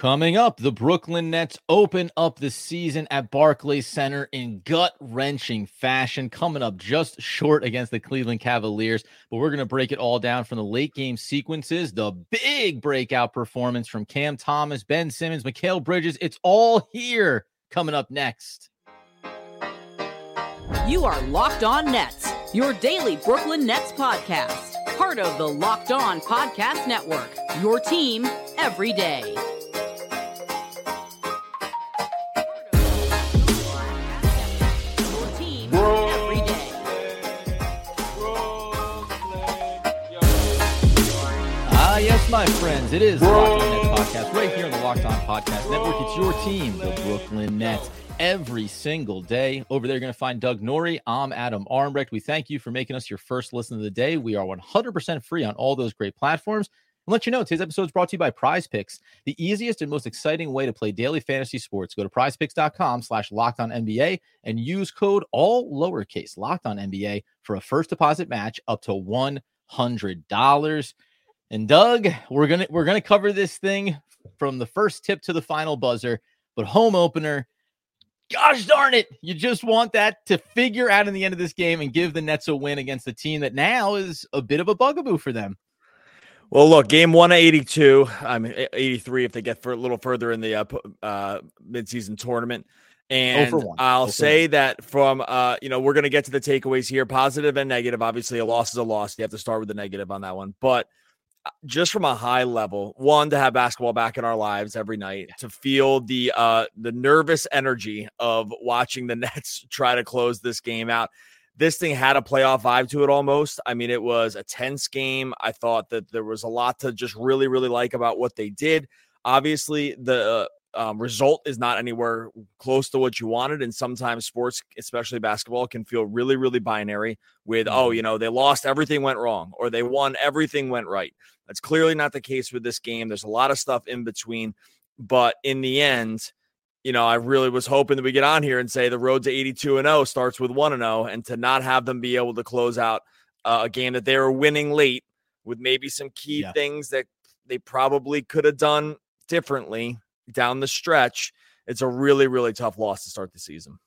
Coming up, the Brooklyn Nets open up the season at Barclays Center in gut wrenching fashion, coming up just short against the Cleveland Cavaliers. But we're going to break it all down from the late game sequences, the big breakout performance from Cam Thomas, Ben Simmons, Mikal Bridges. It's all here coming up next. You are Locked On Nets, your daily Brooklyn Nets podcast, part of the Locked On Podcast Network, your team every day. My friends, it is the Locked On Nets podcast right here on the Locked On Podcast Network. It's your team, the Brooklyn Nets, every single day. Over there, you're going to find Doug Norrie. I'm Adam Armbrecht. We thank you for making us your first listen of the day. We are 100% free on all those great platforms. And let you know, today's episode is brought to you by Prize Picks, the easiest and most exciting way to play daily fantasy sports. Go to prizepicks.com slash locked on NBA and use code all lowercase locked on NBA for a first deposit match up to $100. And Doug, we're gonna we're gonna cover this thing from the first tip to the final buzzer, but home opener. Gosh darn it! You just want that to figure out in the end of this game and give the Nets a win against a team that now is a bit of a bugaboo for them. Well, look, game one of 82, I mean, 83 if they get for a little further in the uh, uh, midseason tournament. And I'll say that from, uh, you know, we're going to get to the takeaways here positive and negative. Obviously, a loss is a loss. You have to start with the negative on that one. But just from a high level, one to have basketball back in our lives every night, to feel the uh the nervous energy of watching the Nets try to close this game out. This thing had a playoff vibe to it almost. I mean, it was a tense game. I thought that there was a lot to just really, really like about what they did. Obviously, the uh, um, result is not anywhere close to what you wanted. And sometimes sports, especially basketball, can feel really, really binary with, oh, you know, they lost, everything went wrong, or they won, everything went right. That's clearly not the case with this game. There's a lot of stuff in between. But in the end, you know, I really was hoping that we get on here and say the road to 82 and 0 starts with 1 and 0 and to not have them be able to close out uh, a game that they were winning late with maybe some key yeah. things that they probably could have done differently down the stretch. It's a really, really tough loss to start the season.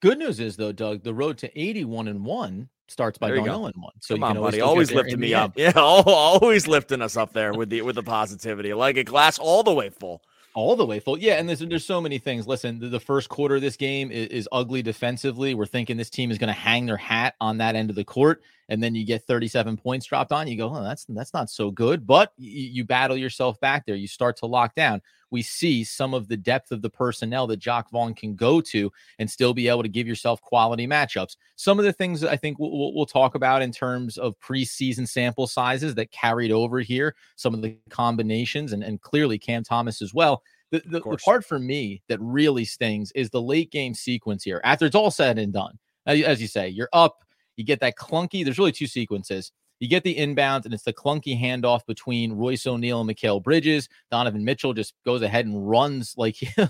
Good news is though, Doug, the road to 81 and 1 starts by going 0 1. So Come you on, buddy, always lifting me up. Yeah, always lifting us up there with the with the positivity. Like a glass all the way full all the way full. Yeah, and there's there's so many things. Listen, the, the first quarter of this game is, is ugly defensively. We're thinking this team is going to hang their hat on that end of the court, and then you get 37 points dropped on. You go, oh, that's that's not so good. But you, you battle yourself back there. You start to lock down. We see some of the depth of the personnel that Jacque Vaughn can go to and still be able to give yourself quality matchups. Some of the things I think we'll, we'll talk about in terms of preseason sample sizes that carried over here, some of the combinations, and, and clearly Cam Thomas as well. The, the, the, part for me that really stings is the late game sequence here. After it's all said and done, as you say, you're up, you get that clunky. There's really two sequences. You get the inbounds, and it's the clunky handoff between Royce O'Neale and Mikal Bridges. Donovan Mitchell just goes ahead and runs like you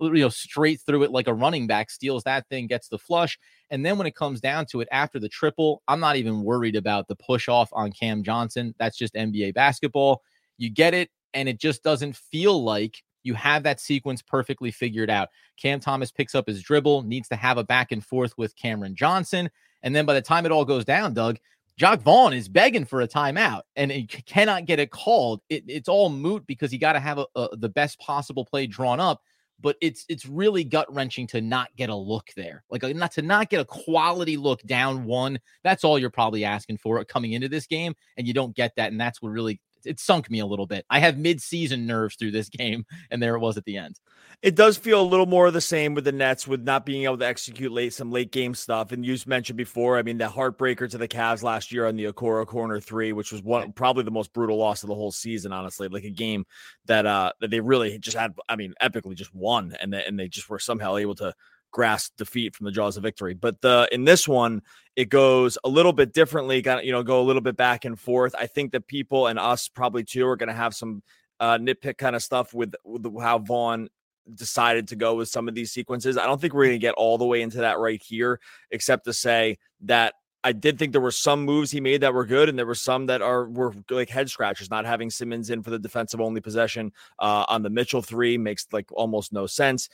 know straight through it like a running back, steals that thing, gets the flush. And then when it comes down to it after the triple, I'm not even worried about the push off on Cam Johnson. That's just NBA basketball. You get it, and it just doesn't feel like you have that sequence perfectly figured out. Cam Thomas picks up his dribble, needs to have a back and forth with Cameron Johnson. And then by the time it all goes down, Doug, Jacque Vaughn is begging for a timeout and he cannot get it called. It, it's all moot because you got to have a, a, the best possible play drawn up. But it's it's really gut wrenching to not get a look there, like uh, not to not get a quality look down one. That's all you're probably asking for coming into this game, and you don't get that, and that's what really it sunk me a little bit. I have mid-season nerves through this game, and there it was at the end. It does feel a little more of the same with the Nets, with not being able to execute late some late game stuff. And you mentioned before, I mean, the heartbreaker to the Cavs last year on the Okoro corner three, which was one probably the most brutal loss of the whole season, honestly. Like a game that uh that they really just had, I mean, epically just won, and they, and they just were somehow able to grasp defeat from the jaws of victory. But the in this one, it goes a little bit differently. Got you know, go a little bit back and forth. I think that people and us probably too are going to have some uh, nitpick kind of stuff with, with how Vaughn decided to go with some of these sequences. I don't think we're going to get all the way into that right here, except to say that I did think there were some moves he made that were good, and there were some that are were like head scratchers. Not having Simmons in for the defensive only possession uh, on the Mitchell three makes like almost no sense.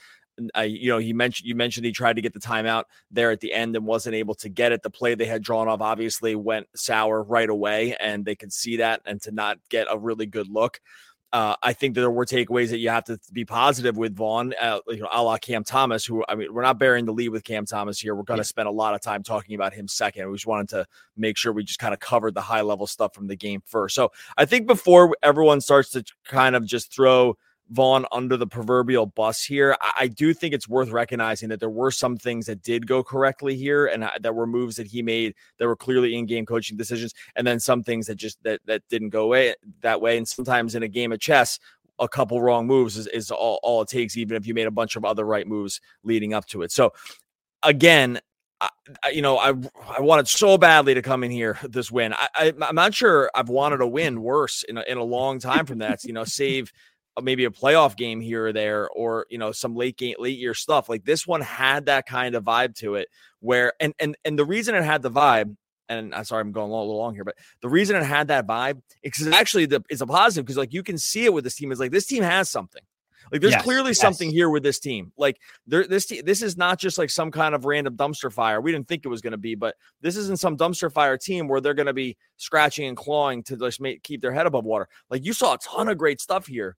I, you know, he mentioned you mentioned he tried to get the timeout there at the end and wasn't able to get it. The play they had drawn off obviously went sour right away, and they could see that, and to not get a really good look. Uh, I think that there were takeaways that you have to be positive with Vaughn, uh, you know, a la Cam Thomas, who I mean, we're not bearing the lead with Cam Thomas here. We're going to yeah. spend a lot of time talking about him second. We just wanted to make sure we just kind of covered the high level stuff from the game first. So I think before everyone starts to kind of just throw Vaughn under the proverbial bus here. I, I, do think it's worth recognizing that there were some things that did go correctly here, and uh, that were moves that he made that were clearly in-game coaching decisions, and then some things that just that that didn't go away that way. And sometimes in a game of chess, a couple wrong moves is, is all, all it takes, even if you made a bunch of other right moves leading up to it. So again, I, you know, I I wanted so badly to come in here this win. I, I am not sure I've wanted a win worse in a, in a long time from that. You know, save maybe a playoff game here or there or you know some late game late year stuff like this one had that kind of vibe to it where and and and the reason it had the vibe and I'm sorry I'm going a little long here but the reason it had that vibe is actually the it's a positive because like you can see it with this team is like this team has something like there's yes, clearly yes. something here with this team. Like there, this this is not just like some kind of random dumpster fire. We didn't think it was going to be, but this isn't some dumpster fire team where they're going to be scratching and clawing to just make keep their head above water. Like you saw a ton of great stuff here,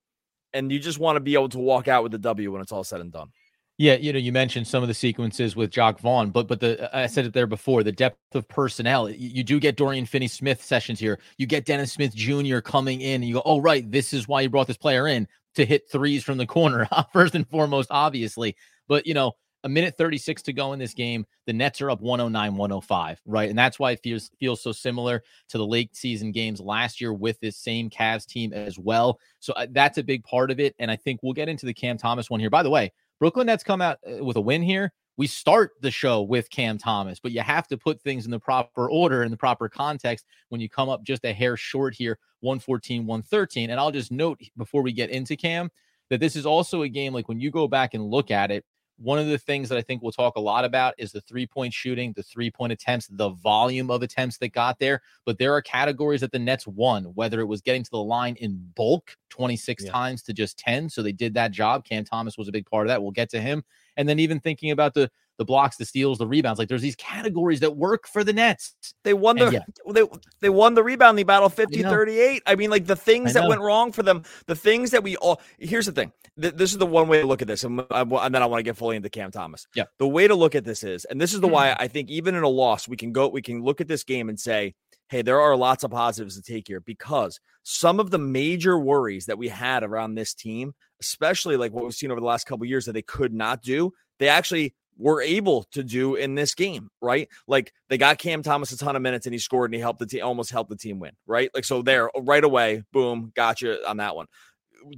and you just want to be able to walk out with the W when it's all said and done. Yeah, you know, you mentioned some of the sequences with Jacque Vaughn, but but the I said it there before, the depth of personnel. You, you do get Dorian Finney Smith sessions here. You get Dennis Smith Jr. coming in, and you go, "Oh, right, this is why you brought this player in to hit threes from the corner." First and foremost, obviously, but you know, a minute 36 to go in this game. The Nets are up 109 105, right? And that's why it feels feels so similar to the late season games last year with this same Cavs team as well. So uh, that's a big part of it. And I think we'll get into the Cam Thomas one here. By the way, Brooklyn Nets come out uh, with a win here. We start the show with Cam Thomas, but you have to put things in the proper order in the proper context when you come up just a hair short here, 114, 113. And I'll just note before we get into Cam that this is also a game like when you go back and look at it, one of the things that I think we'll talk a lot about is the three point shooting, the three point attempts, the volume of attempts that got there. But there are categories that the Nets won, whether it was getting to the line in bulk 26 yeah. times to just 10. So they did that job. Cam Thomas was a big part of that. We'll get to him. And then even thinking about the the blocks, the steals, the rebounds. Like there's these categories that work for the Nets. They won the yeah. they, they won the rebounding battle 50-38. I, I, mean, like the things that went wrong for them, the things that we all here's the thing. this is the one way to look at this. And, and then I want to get fully into Cam Thomas. Yeah. The way to look at this is, and this is the why mm. I think even in a loss, we can go, we can look at this game and say, hey, there are lots of positives to take here because some of the major worries that we had around this team, especially like what we've seen over the last couple years that they could not do, they actually were able to do in this game, right? Like they got Cam Thomas a ton of minutes and he scored and he helped the team almost helped the team win, right? Like so there right away, boom, gotcha on that one.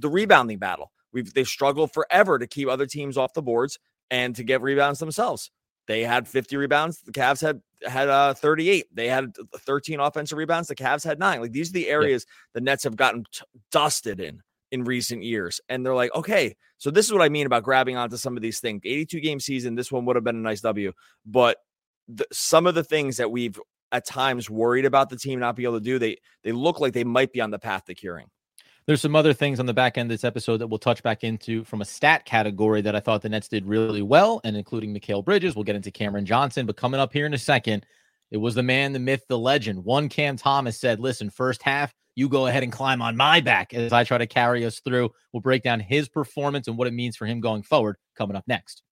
The rebounding battle. We've they've struggled forever to keep other teams off the boards and to get rebounds themselves. They had 50 rebounds. The Cavs had had uh, 38. They had 13 offensive rebounds. The Cavs had nine. Like these are the areas yeah. the Nets have gotten t- dusted in in recent years. And they're like, okay, so this is what I mean about grabbing onto some of these things. 82 game season, this one would have been a nice W. But the, some of the things that we've at times worried about the team not being able to do, they they look like they might be on the path to curing. There's some other things on the back end of this episode that we'll touch back into from a stat category that I thought the Nets did really well, and including Mikal Bridges. We'll get into Cameron Johnson, but coming up here in a second, it was the man, the myth, the legend. One Cam Thomas said, listen, first half, you go ahead and climb on my back as I try to carry us through. We'll break down his performance and what it means for him going forward coming up next.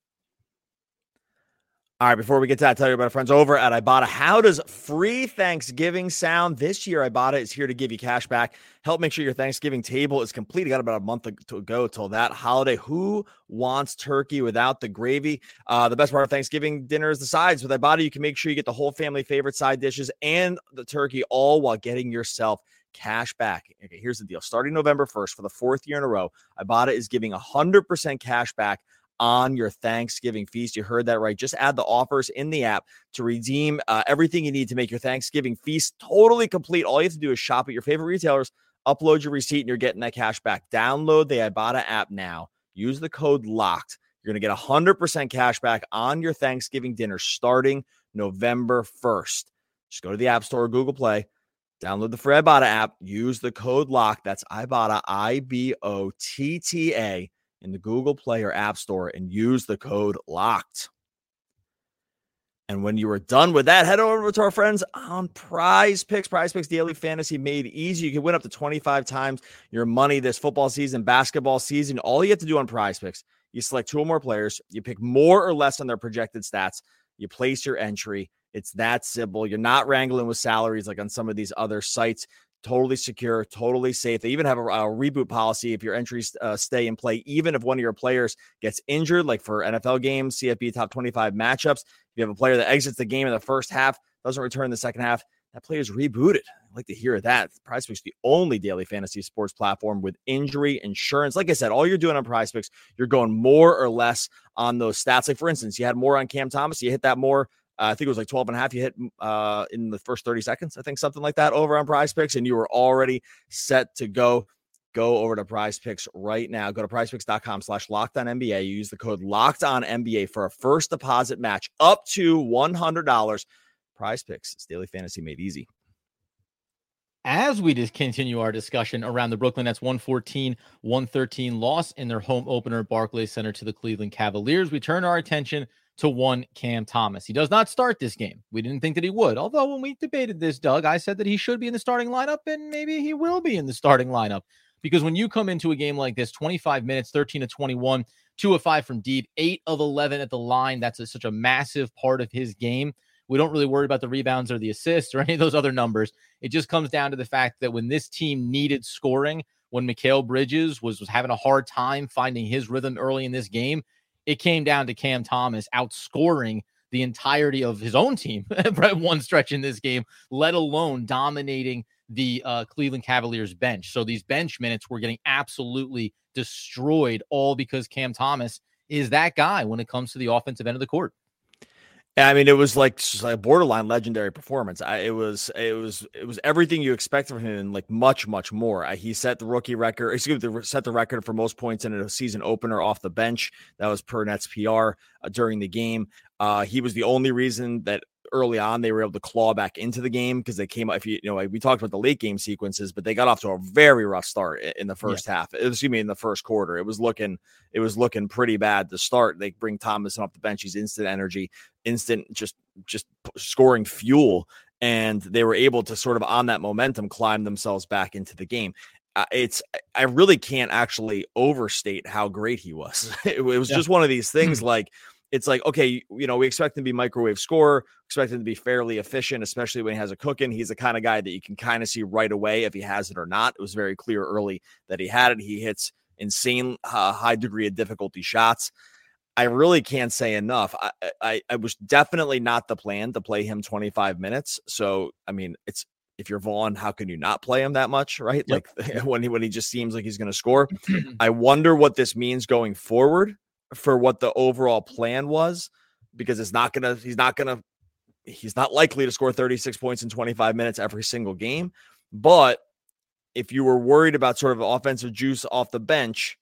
All right, before we get to that, tell you about our friends over at Ibotta. How does free Thanksgiving sound? This year, Ibotta is here to give you cash back. Help make sure your Thanksgiving table is complete. You got about a month to go till that holiday. Who wants turkey without the gravy? Uh, the best part of Thanksgiving dinner is the sides. With Ibotta, you can make sure you get the whole family favorite side dishes and the turkey, all while getting yourself cash back. Okay, here's the deal. Starting November 1st for the fourth year in a row, Ibotta is giving 100% cash back on your Thanksgiving feast. You heard that right. Just add the offers in the app to redeem uh, everything you need to make your Thanksgiving feast totally complete. All you have to do is shop at your favorite retailers, upload your receipt, and you're getting that cash back. Download the Ibotta app now. Use the code LOCKED. You're going to get 100% cash back on your Thanksgiving dinner starting November 1st. Just go to the App Store or Google Play, download the free Ibotta app, use the code LOCK. That's Ibotta, I B O T T A, in the Google Play or App Store and use the code LOCKED. And when you are done with that, head over to our friends on Prize Picks. Prize Picks Daily Fantasy made easy. You can win up to 25 times your money this football season, basketball season. All you have to do on Prize Picks, you select two or more players, you pick more or less on their projected stats, you place your entry. It's that simple. You're not wrangling with salaries like on some of these other sites. Totally secure, totally safe. They even have a, a reboot policy if your entries uh, stay in play, even if one of your players gets injured, like for NFL games, CFB top 25 matchups. If you have a player that exits the game in the first half, doesn't return in the second half, that player is rebooted. I'd like to hear that. Prize Picks, the only daily fantasy sports platform with injury insurance. Like I said, all you're doing on Prize Picks, you're going more or less on those stats. Like for instance, you had more on Cam Thomas, you hit that more I think it was like 12 and a half you hit uh, in the first 30 seconds. I think something like that over on prize picks, and you were already set to go. Go over to prize picks right now. Go to prizepicks.com slash locked on NBA. You use the code locked on NBA for a first deposit match up to $100. Prize picks, it's daily fantasy made easy. As we just continue our discussion around the Brooklyn Nets 114 113 loss in their home opener at Barclays Center to the Cleveland Cavaliers, we turn our attention to one Cam Thomas. He does not start this game. We didn't think that he would. Although when we debated this, Doug, I said that he should be in the starting lineup and maybe he will be in the starting lineup. Because when you come into a game like this, 25 minutes, 13 to 21, two of five from deep, eight of 11 at the line, that's a, such a massive part of his game. We don't really worry about the rebounds or the assists or any of those other numbers. It just comes down to the fact that when this team needed scoring, when Mikal Bridges was, was having a hard time finding his rhythm early in this game, it came down to Cam Thomas outscoring the entirety of his own team at one stretch in this game, let alone dominating the uh, Cleveland Cavaliers bench. So these bench minutes were getting absolutely destroyed, all because Cam Thomas is that guy when it comes to the offensive end of the court. I mean, it was like a borderline legendary performance. I, it was, it was, it was everything you expected from him, and like much, much more. I, he set the rookie record. Excuse me, set the record for most points in a season opener off the bench. That was per Nets PR uh, during the game. Uh, he was the only reason that early on they were able to claw back into the game because they came up. if you you know like we talked about the late game sequences but they got off to a very rough start in the first yeah. half excuse me in the first quarter it was looking it was looking pretty bad to start they bring thomas off the bench he's instant energy instant just just scoring fuel and they were able to sort of on that momentum climb themselves back into the game uh, it's I really can't actually overstate how great he was. it, it was yeah. just one of these things like it's like, okay, you know, we expect him to be microwave scorer, expect him to be fairly efficient, especially when he has a cooking. He's the kind of guy that you can kind of see right away if he has it or not. It was very clear early that he had it. He hits insane uh, high degree of difficulty shots. I really can't say enough. I, I, I was definitely not the plan to play him 25 minutes. So I mean, it's if you're Vaughn, how can you not play him that much, right? Yep. Like when he when he just seems like he's going to score. I wonder what this means going forward for what the overall plan was because it's not gonna he's not gonna he's not likely to score 36 points in 25 minutes every single game. But if you were worried about sort of offensive juice off the bench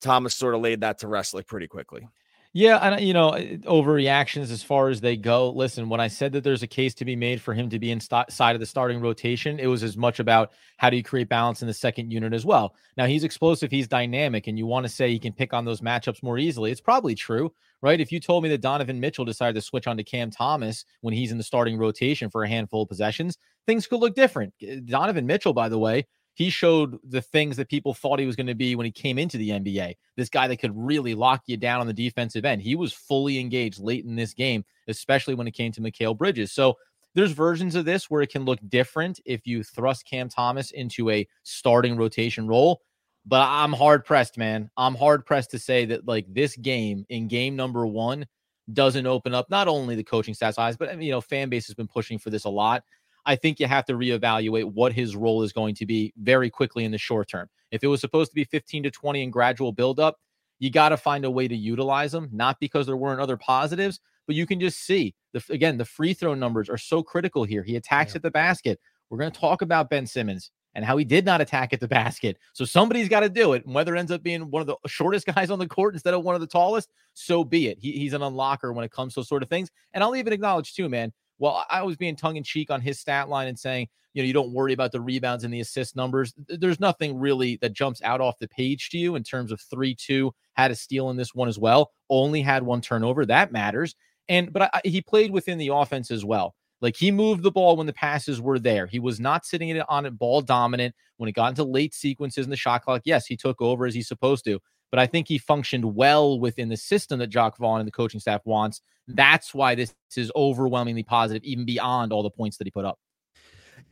thomas sort of laid that to rest like pretty quickly yeah, and uh, you know, overreactions as far as they go. Listen, when I said that there's a case to be made for him to be inside of the starting rotation, it was as much about how do you create balance in the second unit as well. Now he's explosive, he's dynamic, and you want to say he can pick on those matchups more easily. It's probably true, right? If you told me that Donovan Mitchell decided to switch on to Cam Thomas when he's in the starting rotation for a handful of possessions, things could look different. Donovan Mitchell, by the way, he showed the things that people thought he was going to be when he came into the NBA. This guy that could really lock you down on the defensive end. He was fully engaged late in this game, especially when it came to Mikal Bridges. So there's versions of this where it can look different if you thrust Cam Thomas into a starting rotation role. But I'm hard pressed, man. I'm hard pressed to say that like this game in game number one doesn't open up not only the coaching stats eyes, but you know, fan base has been pushing for this a lot. I think you have to reevaluate what his role is going to be very quickly in the short term. If it was supposed to be 15 to 20 and gradual buildup, you got to find a way to utilize them, not because there weren't other positives, but you can just see the again, the free throw numbers are so critical here. He attacks yeah. at the basket. We're going to talk about Ben Simmons and how he did not attack at the basket. So somebody's got to do it. And whether it ends up being one of the shortest guys on the court instead of one of the tallest, so be it. He, he's an unlocker when it comes to those sort of things. And I'll even acknowledge too, man, well, I was being tongue in cheek on his stat line and saying, you know, you don't worry about the rebounds and the assist numbers. There's nothing really that jumps out off the page to you in terms of 3 2, had a steal in this one as well, only had one turnover. That matters. And, but I, he played within the offense as well. Like he moved the ball when the passes were there. He was not sitting on it ball dominant when it got into late sequences in the shot clock. Yes, he took over as he's supposed to, but I think he functioned well within the system that Jacque Vaughn and the coaching staff wants. That's why this is overwhelmingly positive, even beyond all the points that he put up.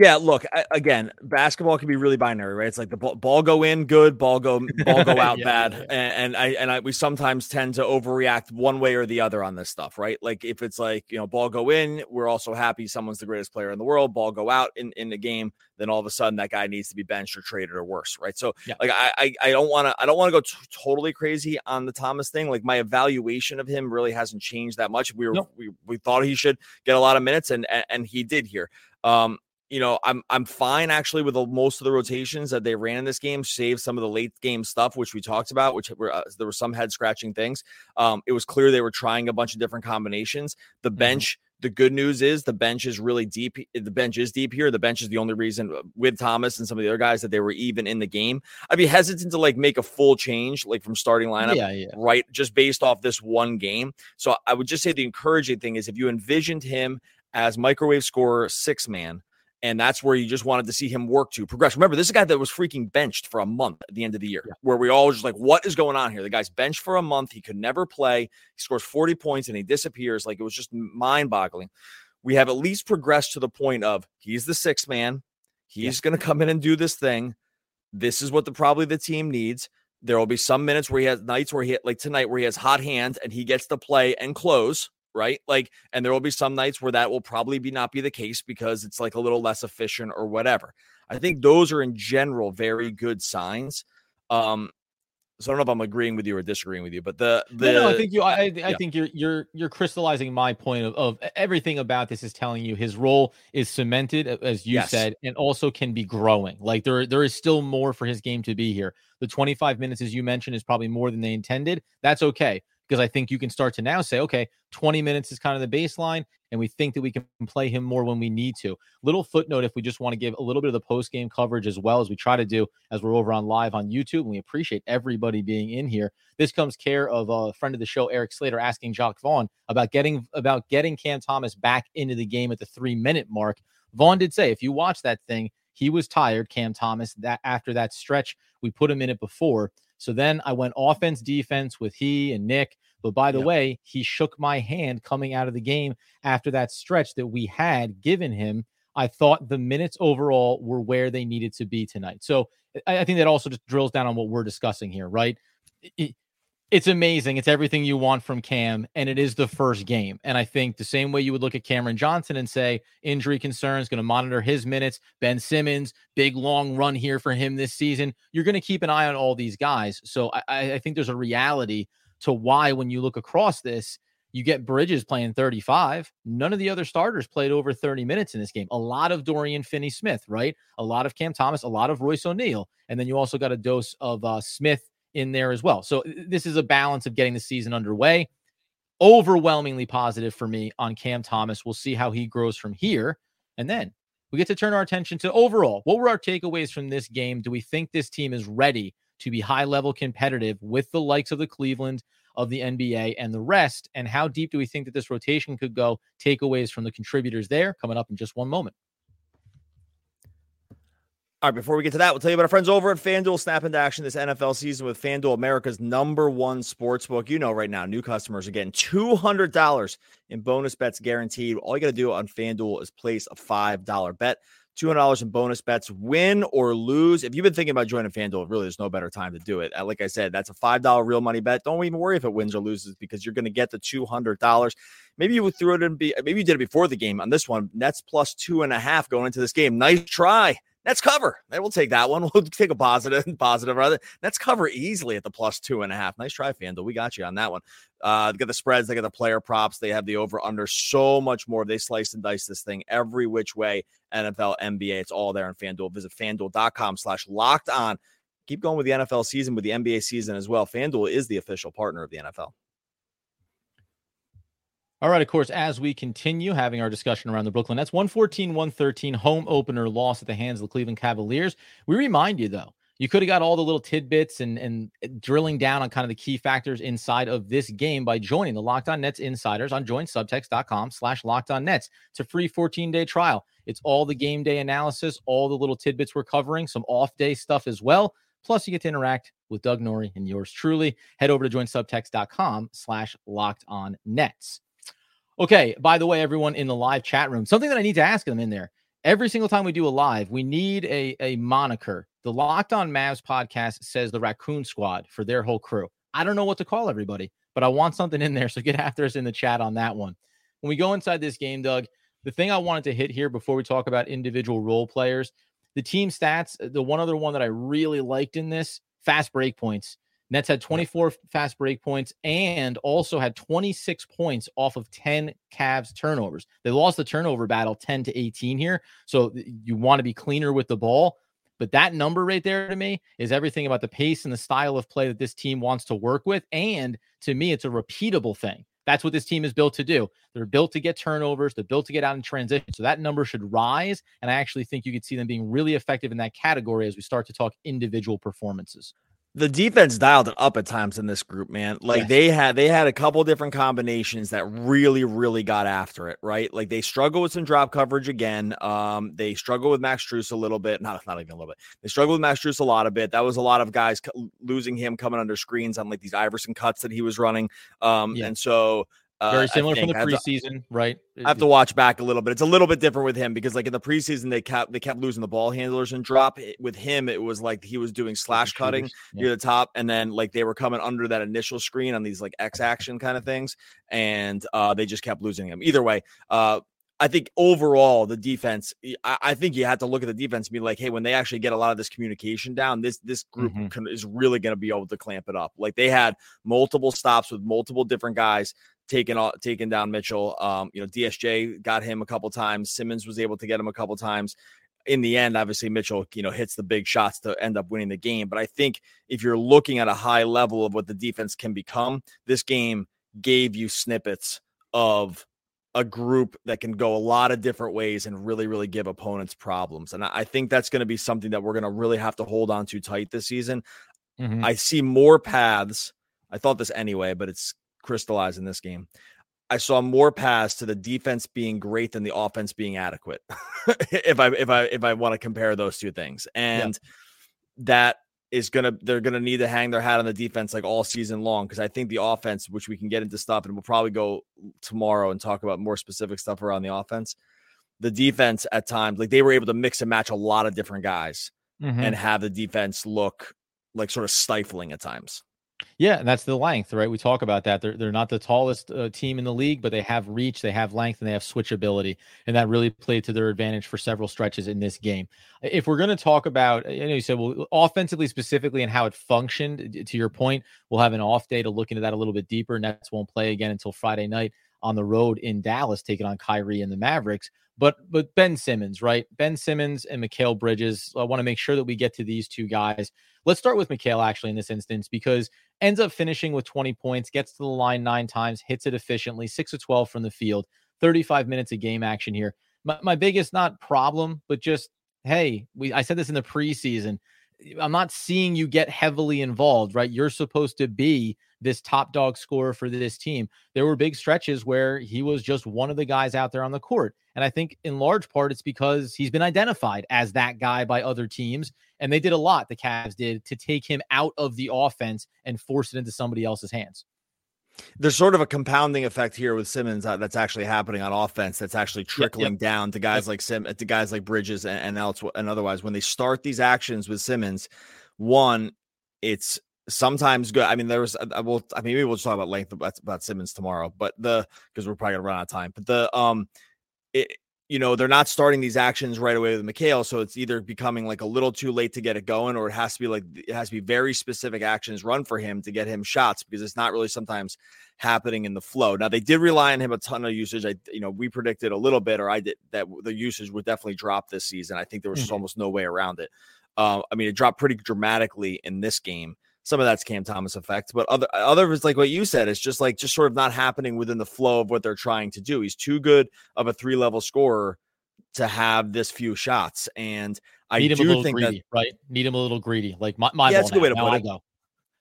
Yeah, look I, again. Basketball can be really binary, right? It's like the ball, ball go in good, ball go ball go out yeah, bad, yeah. And, and, I and I we sometimes tend to overreact one way or the other on this stuff, right? Like if it's like you know ball go in, we're also happy someone's the greatest player in the world. Ball go out in in the game, then all of a sudden that guy needs to be benched or traded or worse, right? So yeah. like I I, I don't want to I don't want to go t- totally crazy on the Thomas thing. Like my evaluation of him really hasn't changed that much. We were we we thought he should get a lot of minutes, and and, and he did here. Um, you know, I'm I'm fine actually with the, most of the rotations that they ran in this game, save some of the late game stuff, which we talked about, which were uh, there were some head scratching things. Um, it was clear they were trying a bunch of different combinations. The mm-hmm. bench. The good news is the bench is really deep. The bench is deep here. The bench is the only reason uh, with Thomas and some of the other guys that they were even in the game. I'd be hesitant to like make a full change, like from starting lineup, yeah, yeah. right? Just based off this one game. So I would just say the encouraging thing is if you envisioned him as microwave scorer six man, and that's where you just wanted to see him work to progress. Remember, this is a guy that was freaking benched for a month at the end of the year, yeah. where we all just like, what is going on here? The guy's benched for a month. He could never play. He scores 40 points and he disappears. Like it was just mind boggling. We have at least progressed to the point of he's the sixth man. He's yeah. going to come in and do this thing. This is what the probably the team needs. There will be some minutes where he has nights where he like tonight where he has hot hands and he gets to play and close right? Like, and there will be some nights where that will probably be not be the case because it's like a little less efficient or whatever. I think those are in general very good signs. Um, so I don't know if I'm agreeing with you or disagreeing with you, but the the no, no, I think you I, I yeah. think you're you're you're crystallizing my point of, of everything about this is telling you his role is cemented as you yes. said and also can be growing. Like there there is still more for his game to be here. The 25 minutes as you mentioned is probably more than they intended. That's okay because I think you can start to now say, okay, 20 minutes is kind of the baseline, and we think that we can play him more when we need to. Little footnote if we just want to give a little bit of the post game coverage as well as we try to do as we're over on live on YouTube, and we appreciate everybody being in here. This comes care of a friend of the show, Erik Slater, asking Jacque Vaughn about getting about getting Cam Thomas back into the game at the three minute mark. Vaughn did say, if you watch that thing, he was tired, Cam Thomas, that after that stretch, we put him in it before. So then I went offense, defense with he and Nick. But by the yep. way, he shook my hand coming out of the game after that stretch that we had given him. I thought the minutes overall were where they needed to be tonight. So I, I think that also just drills down on what we're discussing here, right? It, it's amazing. It's everything you want from Cam, and it is the first game. And I think the same way you would look at Cameron Johnson and say injury concerns, going to monitor his minutes. Ben Simmons, big long run here for him this season. You're going to keep an eye on all these guys. So I, I think there's a reality to why, when you look across this, you get Bridges playing 35. None of the other starters played over 30 minutes in this game. A lot of Dorian Finney Smith, right? A lot of Cam Thomas, a lot of Royce O'Neale. And then you also got a dose of uh, Smith in there as well. So this is a balance of getting the season underway. Overwhelmingly positive for me on Cam Thomas. We'll see how he grows from here. And then we get to turn our attention to overall. What were our takeaways from this game? Do we think this team is ready to be high level competitive with the likes of the Cleveland, of the NBA, and the rest? And how deep do we think that this rotation could go? Takeaways from the contributors there coming up in just one moment. All right, before we get to that, we'll tell you about our friends over at FanDuel. Snap into action this NFL season with FanDuel, America's number one sports book. You know, right now, new customers are getting $200 in bonus bets guaranteed. All you got to do on FanDuel is place a $5 bet. $200 in bonus bets, win or lose. If you've been thinking about joining FanDuel, really, there's no better time to do it. Uh, like I said, that's a $5 real money bet. Don't even worry if it wins or loses because you're going to get the $200. Maybe you threw it in, maybe you did it before the game on this one. Nets plus two and a half going into this game. Nice try. Let's cover. We'll take that one. We'll take a positive, positive rather. Let's cover easily at the plus two and a half. Nice try, Fanduel. We got you on that one. Uh, they got the spreads, they got the player props, they have the over under, so much more. They slice and dice this thing every which way. NFL, NBA, it's all there on FanDuel. Visit fanduel.com slash locked on. Keep going with the NFL season, with the NBA season as well. FanDuel is the official partner of the NFL. All right, of course, as we continue having our discussion around the Brooklyn Nets, 114 113 home opener loss at the hands of the Cleveland Cavaliers. We remind you, though, you could have got all the little tidbits and, and eh, drilling down on kind of the key factors inside of this game by joining the Locked On Nets insiders on joinsubtext.com slash locked on nets. It's a free 14 day trial. It's all the game day analysis, all the little tidbits we're covering, some off day stuff as well. Plus, you get to interact with Doug Norrie and yours truly. Head over to joinsubtext.com slash locked on nets. Okay. By the way, everyone in the live chat room, something that I need to ask them in there. Every single time we do a live, we need a, a moniker. The Locked On Mavs podcast says the Raccoon Squad for their whole crew. I don't know what to call everybody, but I want something in there. So get after us in the chat on that one. When we go inside this game, Doug, the thing I wanted to hit here before we talk about individual role players, the team stats, the one other one that I really liked in this fast break points. Nets had 24 fast break points and also had 26 points off of 10 Cavs turnovers. They lost the turnover battle 10 to 18 here. So you want to be cleaner with the ball. But that number right there to me is everything about the pace and the style of play that this team wants to work with. And to me, it's a repeatable thing. That's what this team is built to do. They're built to get turnovers, they're built to get out in transition. So that number should rise. And I actually think you could see them being really effective in that category as we start to talk individual performances the defense dialed it up at times in this group, man. Like yes. they had they had a couple different combinations that really, really got after it, right? Like they struggle with some drop coverage again. Um, they struggle with Max Strus a little bit, not not even a little bit. They struggle with Max Strus a lot of bit. That was a lot of guys losing him coming under screens on like these Iverson cuts that he was running. Um, yeah. and so very uh, similar from the preseason, to, right? I have to watch back a little bit. It's a little bit different with him because, like in the preseason, they kept they kept losing the ball handlers and drop. With him, it was like he was doing slash cutting yeah. near the top, and then like they were coming under that initial screen on these like X action kind of things, and uh, they just kept losing him. Either way, uh, I think overall the defense. I, I, think you have to look at the defense and be like, hey, when they actually get a lot of this communication down, this this group mm-hmm. can, is really going to be able to clamp it up. Like they had multiple stops with multiple different guys taking all taking down Mitchell. Um, you know, DSJ got him a couple times. Simmons was able to get him a couple times. In the end, obviously Mitchell, you know, hits the big shots to end up winning the game. But I think if you're looking at a high level of what the defense can become, this game gave you snippets of a group that can go a lot of different ways and really, really give opponents problems. And I think that's going to be something that we're going to really have to hold on to tight this season. Mm-hmm. I see more paths. I thought this anyway, but it's crystallize in this game. I saw more pass to the defense being great than the offense being adequate. if I if I if I want to compare those two things, and yeah. that is gonna they're gonna need to hang their hat on the defense like all season long because I think the offense, which we can get into stuff, and we'll probably go tomorrow and talk about more specific stuff around the offense. The defense at times, like they were able to mix and match a lot of different guys mm-hmm. and have the defense look like sort of stifling at times. Yeah, and that's the length, right? We talk about that. They're they're not the tallest uh, team in the league, but they have reach, they have length, and they have switchability, and that really played to their advantage for several stretches in this game. If we're going to talk about, you know, you said well, offensively specifically and how it functioned. To your point, we'll have an off day to look into that a little bit deeper. Nets won't play again until Friday night on the road in Dallas, taking on Kyrie and the Mavericks. But but Ben Simmons, right? Ben Simmons and Mikal Bridges. I want to make sure that we get to these two guys. Let's start with Mikal actually in this instance because ends up finishing with 20 points, gets to the line nine times, hits it efficiently, six of 12 from the field, 35 minutes of game action here. My, my biggest not problem, but just hey, we I said this in the preseason. I'm not seeing you get heavily involved, right? You're supposed to be this top dog scorer for this team. There were big stretches where he was just one of the guys out there on the court. And I think in large part it's because he's been identified as that guy by other teams. And they did a lot, the Cavs did, to take him out of the offense and force it into somebody else's hands. There's sort of a compounding effect here with Simmons uh, that's actually happening on offense. That's actually trickling yep, yep. down to guys yep. like Sim, to guys like Bridges and, and else and otherwise. When they start these actions with Simmons, one, it's sometimes good. I mean, there was I will I mean maybe we'll just talk about length about, about Simmons tomorrow, but the because we're probably gonna run out of time. But the um it you know, they're not starting these actions right away with Mikal. So it's either becoming like a little too late to get it going, or it has to be like it has to be very specific actions run for him to get him shots because it's not really sometimes happening in the flow. Now they did rely on him a ton of usage. I you know, we predicted a little bit, or I did that the usage would definitely drop this season. I think there was mm-hmm. almost no way around it. Uh, I mean, it dropped pretty dramatically in this game. Some of that's Cam Thomas effect, but other other is like what you said. It's just like just sort of not happening within the flow of what they're trying to do. He's too good of a three level scorer to have this few shots, and I need him do think greedy, that right? Need him a little greedy. Like my, my yeah, that's a good way to now put I it. Go.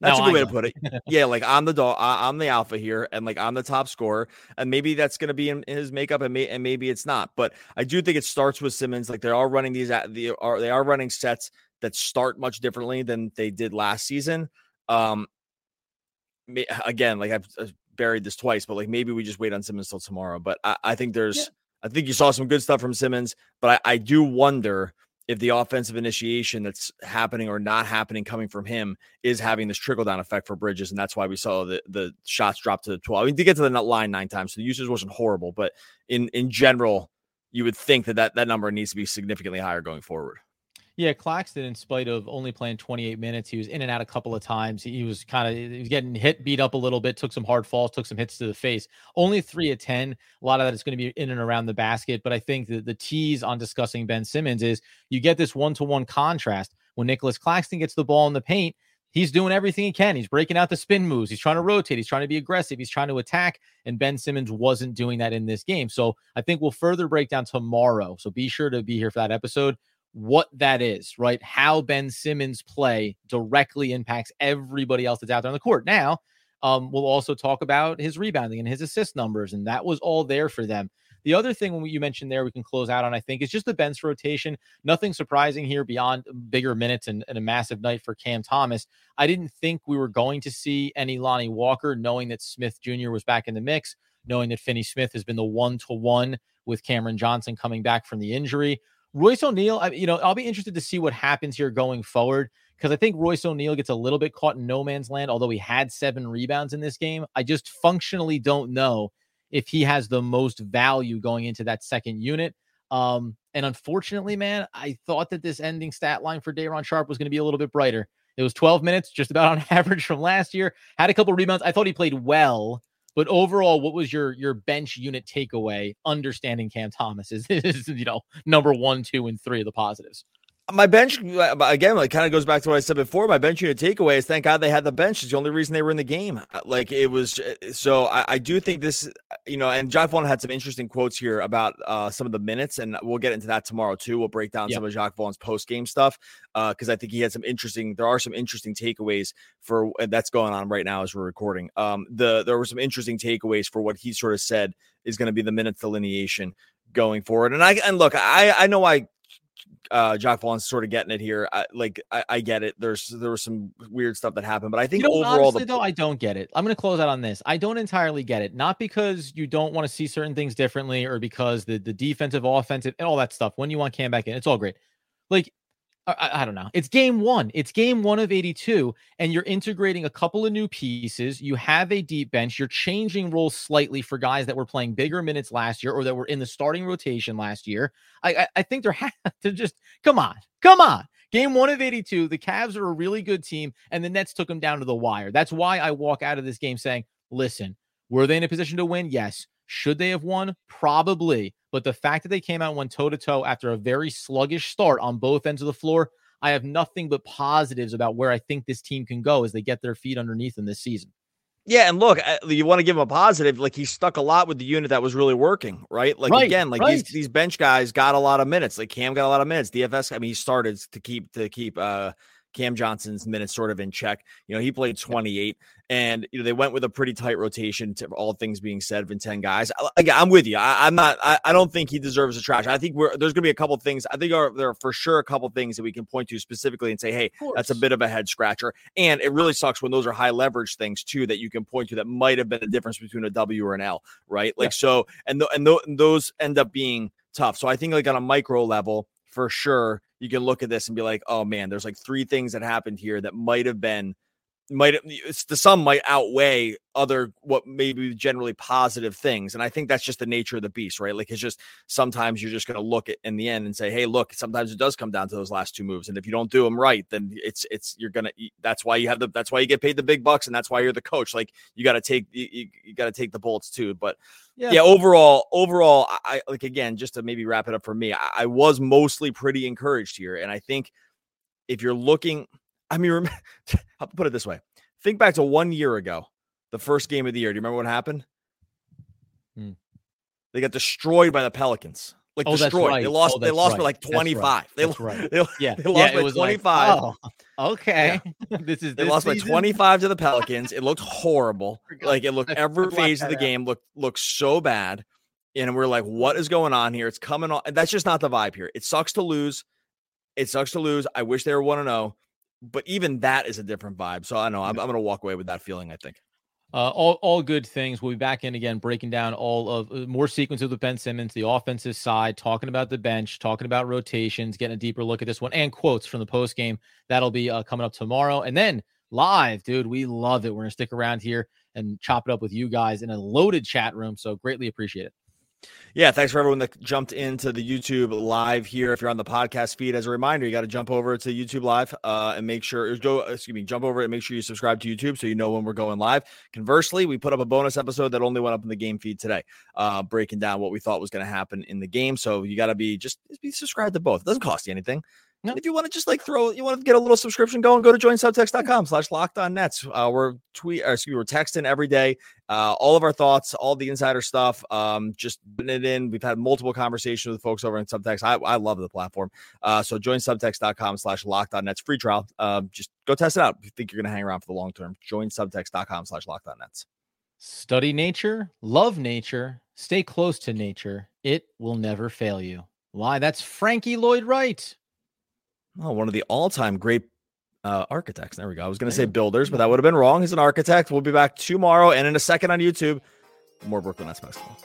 That's now a good I way go. to put it. Yeah, like I'm the dog, I'm the alpha here, and like I'm the top scorer, and maybe that's going to be in, in, his makeup, and, may, and maybe it's not. But I do think it starts with Simmons. Like they are running these, at the are they are running sets that start much differently than they did last season. Um, again, like I've buried this twice, but like maybe we just wait on Simmons till tomorrow. But I, I think there's, yeah. I think you saw some good stuff from Simmons, but I, I do wonder if the offensive initiation that's happening or not happening coming from him is having this trickle down effect for Bridges, and that's why we saw the the shots drop to the twelve. I mean, to get to the line nine times, so the usage wasn't horrible, but in in general, you would think that that, that number needs to be significantly higher going forward. Yeah, Claxton, in spite of only playing 28 minutes, he was in and out a couple of times. He was kind of he was getting hit, beat up a little bit, took some hard falls, took some hits to the face. Only three of 10. A lot of that is going to be in and around the basket. But I think that the tease on discussing Ben Simmons is you get this one to one contrast. When Nicholas Claxton gets the ball in the paint, he's doing everything he can. He's breaking out the spin moves. He's trying to rotate. He's trying to be aggressive. He's trying to attack. And Ben Simmons wasn't doing that in this game. So I think we'll further break down tomorrow. So be sure to be here for that episode what that is, right? How Ben Simmons' play directly impacts everybody else that's out there on the court. Now, um, we'll also talk about his rebounding and his assist numbers, and that was all there for them. The other thing you mentioned there, we can close out on, I think, is just the bench rotation. Nothing surprising here beyond bigger minutes and, and, a massive night for Cam Thomas. I didn't think we were going to see any Lonnie Walker, knowing that Smith Jr. was back in the mix, knowing that Finney Smith has been the one to one with Cameron Johnson coming back from the injury. Royce O'Neale, I, you know, I'll be interested to see what happens here going forward because I think Royce O'Neale gets a little bit caught in no man's land. Although he had seven rebounds in this game, I just functionally don't know if he has the most value going into that second unit. Um, and unfortunately, man, I thought that this ending stat line for Day'Ron Sharpe was going to be a little bit brighter. It was 12 minutes, just about on average from last year. Had a couple rebounds. I thought he played well, but overall, what was your your bench unit takeaway? Understanding Cam Thomas is, is you know number one, two, and three of the positives my bench uh, again like kind of goes back to what i said before my bench unit takeaway is thank god they had the bench. It's the only reason they were in the game. Uh, like it was uh, so i, I do think this you know and jacque vaughn had some interesting quotes here about uh, some of the minutes and we'll get into that tomorrow too. We'll break down some of jacque vaughn's post-game stuff because uh, i think he had some interesting there are some interesting takeaways for that's going on right now as we're recording. Um the there were some interesting takeaways for what he sort of said is going to be the minutes delineation going forward. And I and look, I I know I uh Jacque Vaughn's sort of getting it here. I, like I, I, get it. There's there was some weird stuff that happened, but I think you know, overall, honestly, the... though, I don't get it. I'm going to close out on this. I don't entirely get it. Not because you don't want to see certain things differently, or because the the defensive, offensive, and all that stuff. When you want Cam back in, it's all great. Like I, I, don't know. It's game one. It's game one of 82, and you're integrating a couple of new pieces. You have a deep bench. You're changing roles slightly for guys that were playing bigger minutes last year or that were in the starting rotation last year. I, I, I think there have to just come on, come on. Game one of 82, the Cavs are a really good team, and the Nets took them down to the wire. That's why I walk out of this game saying, listen, were they in a position to win? Yes. Should they have won? Probably. But the fact that they came out and went toe to toe after a very sluggish start on both ends of the floor, I have nothing but positives about where I think this team can go as they get their feet underneath them this season. Yeah, and look, you want to give him a positive. Like he stuck a lot with the unit that was really working, right? Like right, again, like right. these these bench guys got a lot of minutes. Like Cam got a lot of minutes. DFS, I mean, he started to keep to keep uh Cam Johnson's minutes sort of in check. You know, he played 28, and you know they went with a pretty tight rotation. To all things being said, of 10 guys. Again, I'm with you. I, am not. I, I, don't think he deserves a trash. I think we're there's going to be a couple things. I think are, there are for sure a couple things that we can point to specifically and say, hey, that's a bit of a head scratcher. And it really sucks when those are high leverage things too that you can point to that might have been a difference between a W or an L, right? Like yeah. so, and th- and, th- and those end up being tough. So I think like on a micro level, for sure, you can look at this and be like, oh man, there's like three things that happened here that might have been might it's the sum might outweigh other what maybe generally positive things and i think that's just the nature of the beast right like it's just sometimes you're just going to look at in the end and say hey look sometimes it does come down to those last two moves and if you don't do them right then it's it's you're gonna that's why you have the that's why you get paid the big bucks and that's why you're the coach like you got to take you, you got to take the bullets too but yeah. yeah overall overall i like again just to maybe wrap it up for me I, I was mostly pretty encouraged here and i think if you're looking I mean, I'll put it this way: think back to one year ago, the first game of the year. Do you remember what happened? Hmm. They got destroyed by the Pelicans. Like oh, destroyed. Right. They lost. Oh, they lost right. by like twenty five. They, right. they, yeah. they lost yeah, by twenty five. Like, oh, okay. Yeah. this is they this lost season? by twenty five to the Pelicans. It looked horrible. like it looked every phase of the game looked looked so bad. And we're like, what is going on here? It's coming on. That's just not the vibe here. It sucks to lose. It sucks to lose. I wish they were one to zero, but even that is a different vibe. So I know I'm, I'm going to walk away with that feeling. I think. Uh, all, all good things. We'll be back in again, breaking down all of uh, more sequences with Ben Simmons, the offensive side, talking about the bench, talking about rotations, getting a deeper look at this one, and quotes from the post game. That'll be uh, coming up tomorrow, and then live, dude. We love it. We're gonna stick around here and chop it up with you guys in a loaded chat room. So greatly appreciate it. Yeah, thanks for everyone that jumped into the YouTube live here. If you're on the podcast feed, as a reminder, you got to jump over to YouTube live uh, and make sure go. Excuse me, jump over and make sure you subscribe to YouTube so you know when we're going live. Conversely, we put up a bonus episode that only went up in the game feed today, uh, breaking down what we thought was going to happen in the game. So you got to be just be subscribed to both. It doesn't cost you anything. No. If you want to just like throw, you want to get a little subscription going, go to joinsubtext.com slash locked on nets. Uh, we're tweet, or excuse me, we're texting every day. Uh, all of our thoughts, all the insider stuff, um, just putting it in. We've had multiple conversations with folks over in subtext. I, I love the platform. Uh, so join subtext.com slash locked on nets free trial. Uh, just go test it out. If you think you're going to hang around for the long term, join subtext.com slash locked on nets. Study nature, love nature, stay close to nature. It will never fail you. Why? That's Frankie Lloyd Wright. Oh, one of the all-time great uh, architects. There we go. I was going to say builders, but that would have been wrong. He's an architect. We'll be back tomorrow and in a second on YouTube. More Brooklyn Nets basketball.